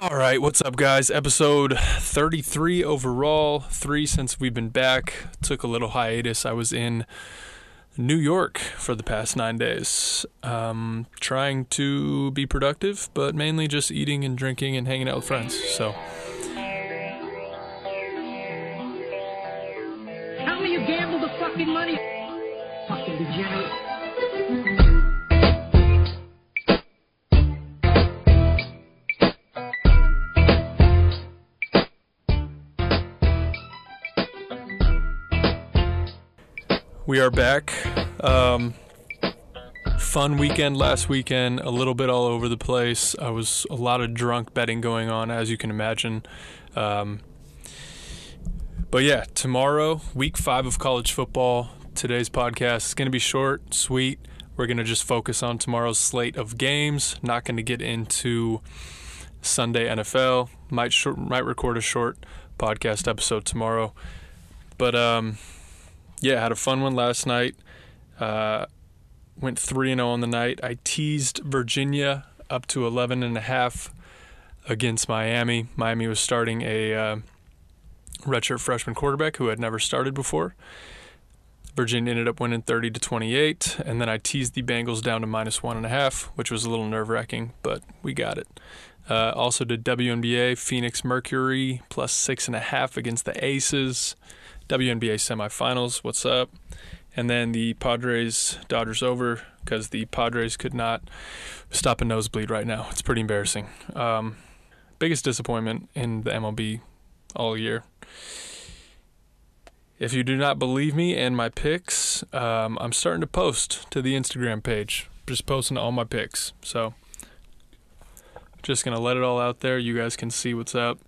All right, what's up, guys? Episode 33 overall, three since we've been back. Took a little hiatus. I was in New York for the past nine days, um, trying to be productive, but mainly just eating and drinking and hanging out with friends. So. Me the fucking money. Fucking degenerate. We are back. Um, fun weekend last weekend, a little bit all over the place. I was a lot of drunk betting going on, as you can imagine. Um, but yeah, tomorrow, week five of college football. Today's podcast is going to be short, sweet. We're going to just focus on tomorrow's slate of games. Not going to get into Sunday NFL. Might short, might record a short podcast episode tomorrow. But um, yeah, had a fun one last night. Uh, went 3 0 on the night. I teased Virginia up to 11 and a half against Miami. Miami was starting a uh, redshirt freshman quarterback who had never started before. Virginia ended up winning 30 to 28, and then I teased the Bengals down to minus one and a half, which was a little nerve wracking, but we got it. Uh, also did WNBA Phoenix Mercury plus six and a half against the Aces. WNBA semifinals. What's up? And then the Padres Dodgers over because the Padres could not stop a nosebleed right now. It's pretty embarrassing. Um, biggest disappointment in the MLB all year. If you do not believe me and my picks, um, I'm starting to post to the Instagram page. Just posting all my picks. So, just going to let it all out there. You guys can see what's up.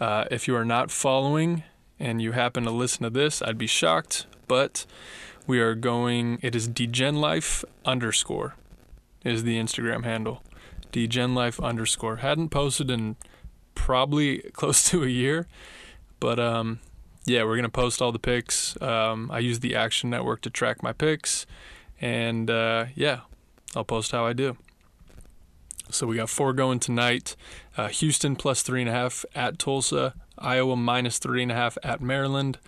Uh, if you are not following and you happen to listen to this, I'd be shocked. But we are going, it is DGenLife underscore is the Instagram handle. DGenLife underscore. Hadn't posted in probably close to a year. But um, yeah, we're to post all the picks. Um, I use the Action Network to track my picks. And uh, yeah, I'll post how I do. So we got four going tonight. Uh, Houston plus three and a half at Tulsa. Iowa minus three and a half at Maryland.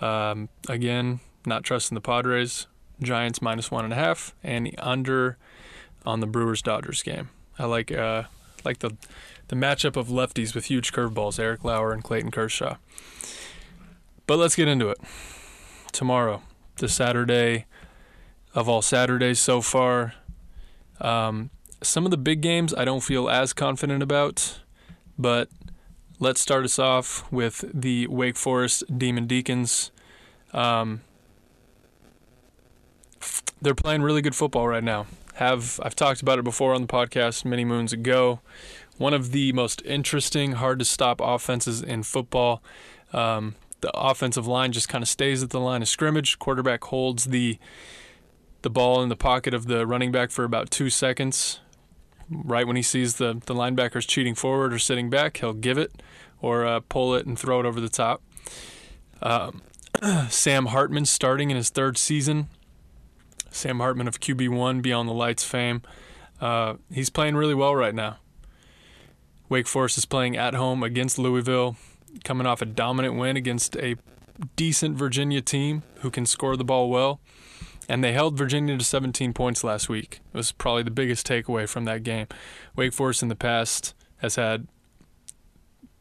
Um, again, not trusting the Padres. Giants minus one and a half, and the under on the Brewers Dodgers game. I like uh, like the the matchup of lefties with huge curveballs, Eric Lauer and Clayton Kershaw. But let's get into it. Tomorrow, the Saturday of all Saturdays so far. Um, some of the big games I don't feel as confident about, but let's start us off with the Wake Forest Demon Deacons. Um, they're playing really good football right now. Have I've talked about it before on the podcast many moons ago. One of the most interesting, hard to stop offenses in football. Um, the offensive line just kind of stays at the line of scrimmage. Quarterback holds the the ball in the pocket of the running back for about two seconds. Right when he sees the the linebackers cheating forward or sitting back, he'll give it or uh, pull it and throw it over the top. Um, Sam Hartman starting in his third season. Sam Hartman of QB1, Beyond the Lights fame. Uh, he's playing really well right now. Wake Forest is playing at home against Louisville, coming off a dominant win against a decent Virginia team who can score the ball well. And they held Virginia to 17 points last week. It was probably the biggest takeaway from that game. Wake Forest in the past has had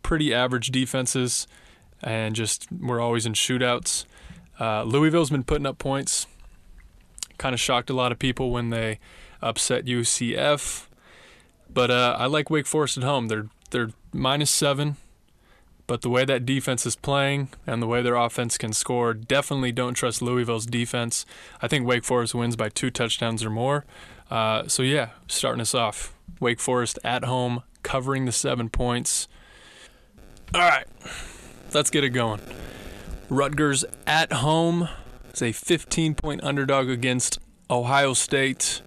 pretty average defenses and just we're always in shootouts. Uh, Louisville's been putting up points. Kind of shocked a lot of people when they upset UCF. But uh, I like Wake Forest at home. They're they're minus seven, but the way that defense is playing and the way their offense can score, definitely don't trust Louisville's defense. I think Wake Forest wins by two touchdowns or more. Uh, so yeah, starting us off, Wake Forest at home, covering the seven points. All right, let's get it going. Rutgers at home is a 15 point underdog against Ohio State.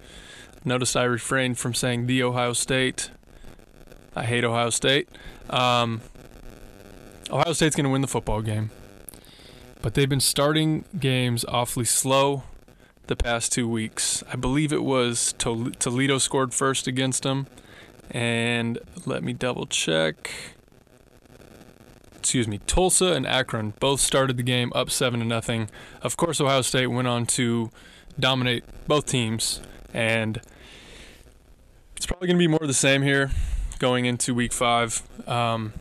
Notice I refrained from saying the Ohio State. I hate Ohio State. Um, Ohio State's going to win the football game. but they've been starting games awfully slow the past two weeks. I believe it was Toledo scored first against them, and let me double check. Excuse me, Tulsa and Akron both started the game up seven to nothing. Of course, Ohio State went on to dominate both teams, and it's probably going to be more of the same here going into Week Five. Um,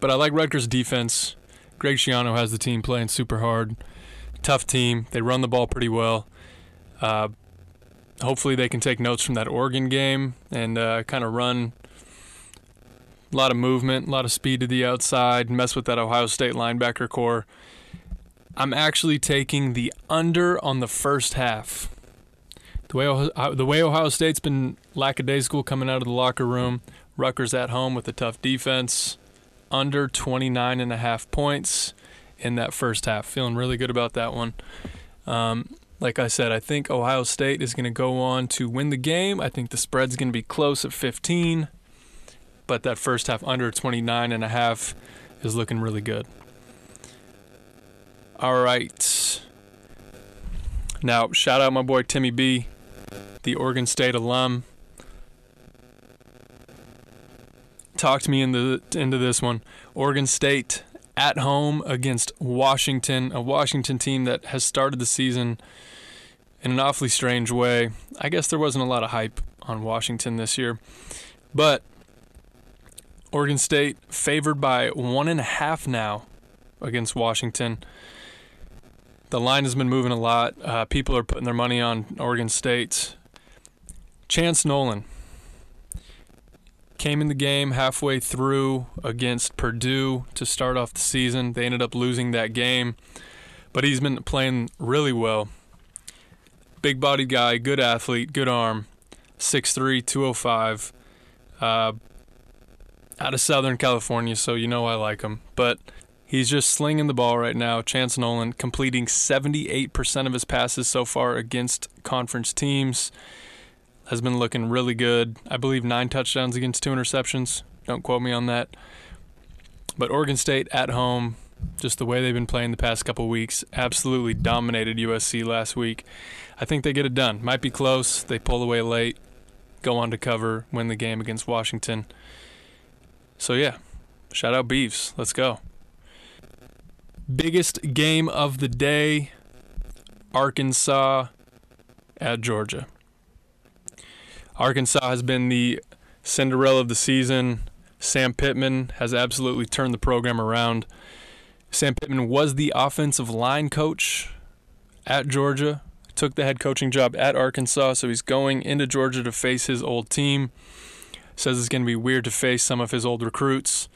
but I like Rutgers' defense. Greg Schiano has the team playing super hard. Tough team. They run the ball pretty well. Uh, hopefully, they can take notes from that Oregon game and uh, kind of run a lot of movement, a lot of speed to the outside, mess with that Ohio State linebacker core. I'm actually taking the under on the first half. The way uh, the way Ohio State's been lackadaisical coming out of the locker room, Rutgers at home with a tough defense under 29 and a half points in that first half. Feeling really good about that one. Um, like I said, I think Ohio State is going to go on to win the game. I think the spread's going to be close at 15, but that first half under 29 and a half is looking really good. All right. Now, shout out my boy Timmy B, the Oregon State alum. talked me into into this one. Oregon State at home against Washington, a Washington team that has started the season in an awfully strange way. I guess there wasn't a lot of hype on Washington this year, but Oregon State favored by one and a half now against Washington. The line has been moving a lot. Uh, people are putting their money on Oregon State. Chance Nolan, came in the game halfway through against Purdue to start off the season. They ended up losing that game, but he's been playing really well. Big bodied guy, good athlete, good arm, 6'3, 205. Uh, out of Southern California, so you know I like him. But he's just slinging the ball right now. Chance Nolan completing 78% of his passes so far against conference teams has been looking really good. I believe nine touchdowns against two interceptions. Don't quote me on that. But Oregon State at home, just the way they've been playing the past couple weeks, absolutely dominated USC last week. I think they get it done. Might be close. They pull away late, go on to cover, win the game against Washington. So, yeah, shout out Beefs. Let's go. Biggest game of the day Arkansas at Georgia. Arkansas has been the Cinderella of the season. Sam Pittman has absolutely turned the program around. Sam Pittman was the offensive line coach at Georgia, took the head coaching job at Arkansas, so he's going into Georgia to face his old team. Says it's going to be weird to face some of his old recruits.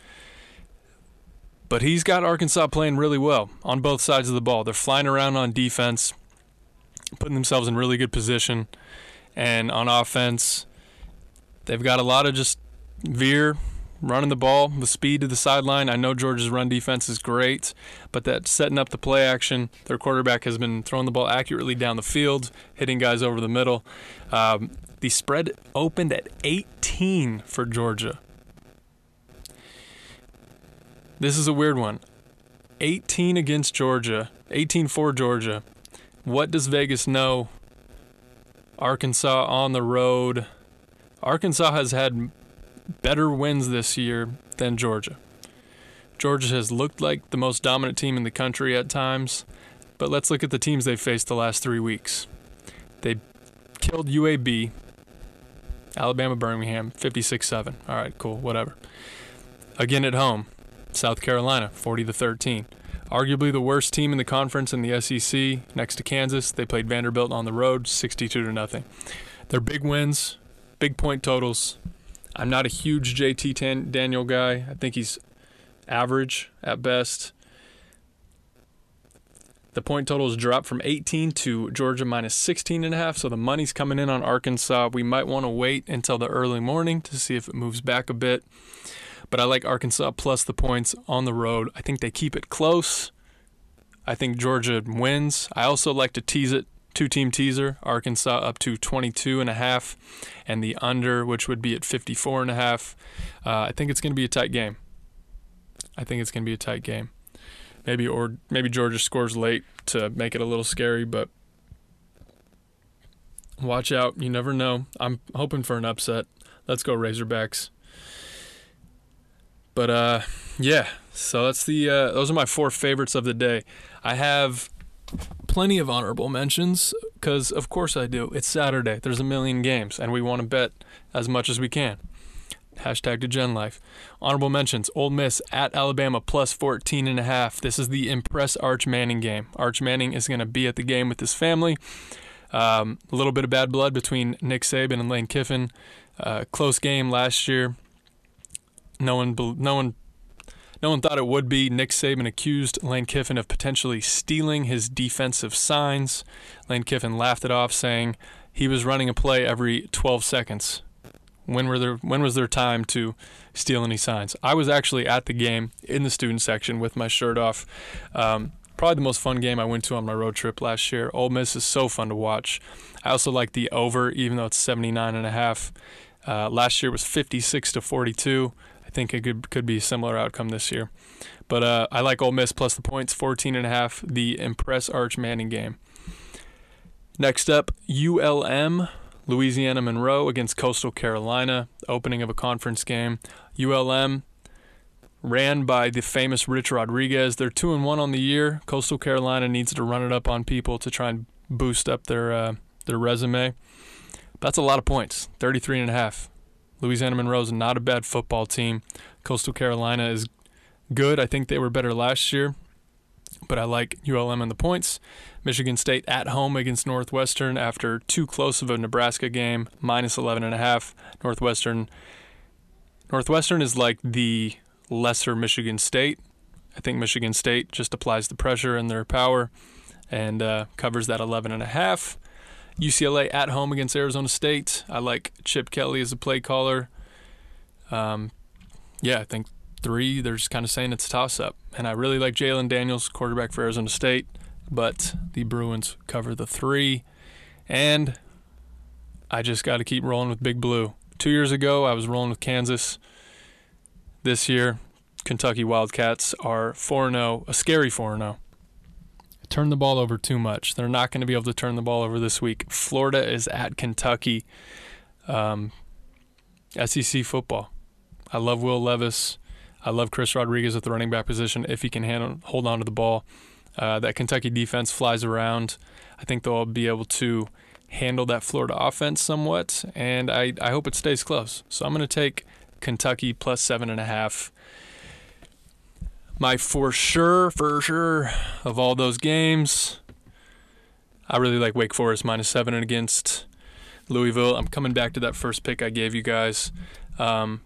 But he's got Arkansas playing really well on both sides of the ball. They're flying around on defense, putting themselves in really good position. And on offense, they've got a lot of just veer, running the ball with speed to the sideline. I know Georgia's run defense is great, but that setting up the play action, their quarterback has been throwing the ball accurately down the field, hitting guys over the middle. Um, the spread opened at 18 for Georgia. This is a weird one. 18 against Georgia, 18 for Georgia. What does Vegas know Arkansas on the road. Arkansas has had better wins this year than Georgia. Georgia has looked like the most dominant team in the country at times, but let's look at the teams they've faced the last three weeks. They killed UAB, Alabama Birmingham, 56 7. All right, cool, whatever. Again at home, South Carolina, 40 to 13 arguably the worst team in the conference in the SEC next to Kansas. They played Vanderbilt on the road, 62 to nothing. They're big wins, big point totals. I'm not a huge JT Tan- Daniel guy. I think he's average at best. The point totals dropped from 18 to Georgia minus 16 and a half, so the money's coming in on Arkansas. We might want to wait until the early morning to see if it moves back a bit. But I like Arkansas plus the points on the road. I think they keep it close. I think Georgia wins. I also like to tease it two team teaser arkansas up to 22 and a half and the under which would be at 54 and a half uh, i think it's going to be a tight game i think it's going to be a tight game maybe or maybe Georgia scores late to make it a little scary, but watch out. You never know. I'm hoping for an upset. Let's go Razorbacks. But uh, yeah. So that's the uh, those are my four favorites of the day. I have plenty of honorable mentions because of course I do. It's Saturday. There's a million games, and we want to bet as much as we can. Hashtag DGenLife. Honorable mentions: Ole Miss at Alabama plus 14 and a half. This is the impress Arch Manning game. Arch Manning is going to be at the game with his family. Um, a little bit of bad blood between Nick Saban and Lane Kiffin. Uh, close game last year. No one, no one, no one thought it would be. Nick Saban accused Lane Kiffin of potentially stealing his defensive signs. Lane Kiffin laughed it off, saying he was running a play every 12 seconds. When were there? When was there time to steal any signs? I was actually at the game in the student section with my shirt off. Um, probably the most fun game I went to on my road trip last year. Ole Miss is so fun to watch. I also like the over, even though it's 79 and a half. Uh, last year was 56 to 42. Think it could could be a similar outcome this year. But uh, I like Ole Miss plus the points, 14 and a half. The Impress Arch Manning game. Next up, ULM Louisiana Monroe against Coastal Carolina, opening of a conference game. ULM ran by the famous Rich Rodriguez. They're two and one on the year. Coastal Carolina needs to run it up on people to try and boost up their uh, their resume. That's a lot of points, 33 and a half. Louisiana Monroe is not a bad football team. Coastal Carolina is good. I think they were better last year, but I like ULM and the points. Michigan State at home against Northwestern after too close of a Nebraska game, minus 11 and a half. Northwestern Northwestern is like the lesser Michigan State. I think Michigan State just applies the pressure and their power and uh, covers that 11 and a half. UCLA at home against Arizona State. I like Chip Kelly as a play caller. Um, yeah, I think three. They're just kind of saying it's a toss up, and I really like Jayden Daniels, quarterback for Arizona State. But the Bruins cover the three, and I just got to keep rolling with Big Blue. Two years ago, I was rolling with Kansas. This year, Kentucky Wildcats are 4 0, a scary 4 0. Turn the ball over too much. They're not going to be able to turn the ball over this week. Florida is at Kentucky. Um, SEC football. I love Will Levis. I love Chris Rodriguez at the running back position if he can handle, hold on to the ball. Uh, that Kentucky defense flies around. I think they'll be able to handle that Florida offense somewhat, and I, I hope it stays close. So I'm going to take Kentucky plus seven and a half. My for sure, for sure of all those games, I really like Wake Forest minus seven and against Louisville. I'm coming back to that first pick I gave you guys. Um,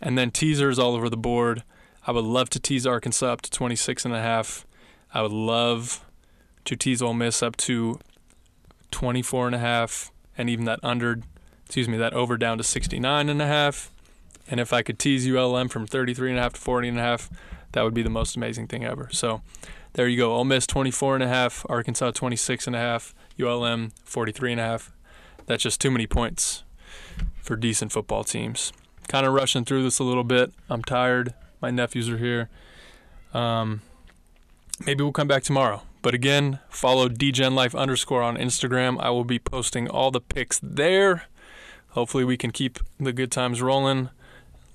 and then teasers all over the board. I would love to tease Arkansas up to 26 and a half. I would love to tease Ole Miss up to 24 and a half and even that under excuse me that over down to 69 and a half and if I could tease ULM from 33 and a half to 40 and a half, that would be the most amazing thing ever. So there you go. Ole Miss 24 and a half, Arkansas 26 and a half, ULM 43 and a half. That's just too many points for decent football teams. Kind of rushing through this a little bit. I'm tired. My nephews are here. Um, maybe we'll come back tomorrow. But again, follow dgenlife underscore on Instagram. I will be posting all the picks there. Hopefully, we can keep the good times rolling.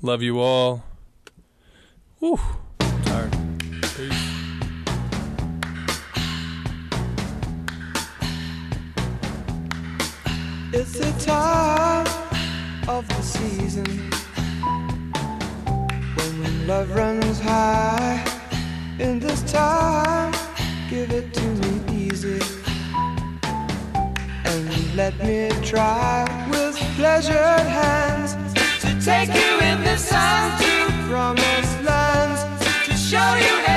Love you all. Peace. It's the time of the season when love runs high. In this time, give it to me easy and let me try with pleasured hands to take you in the sun to promised land show you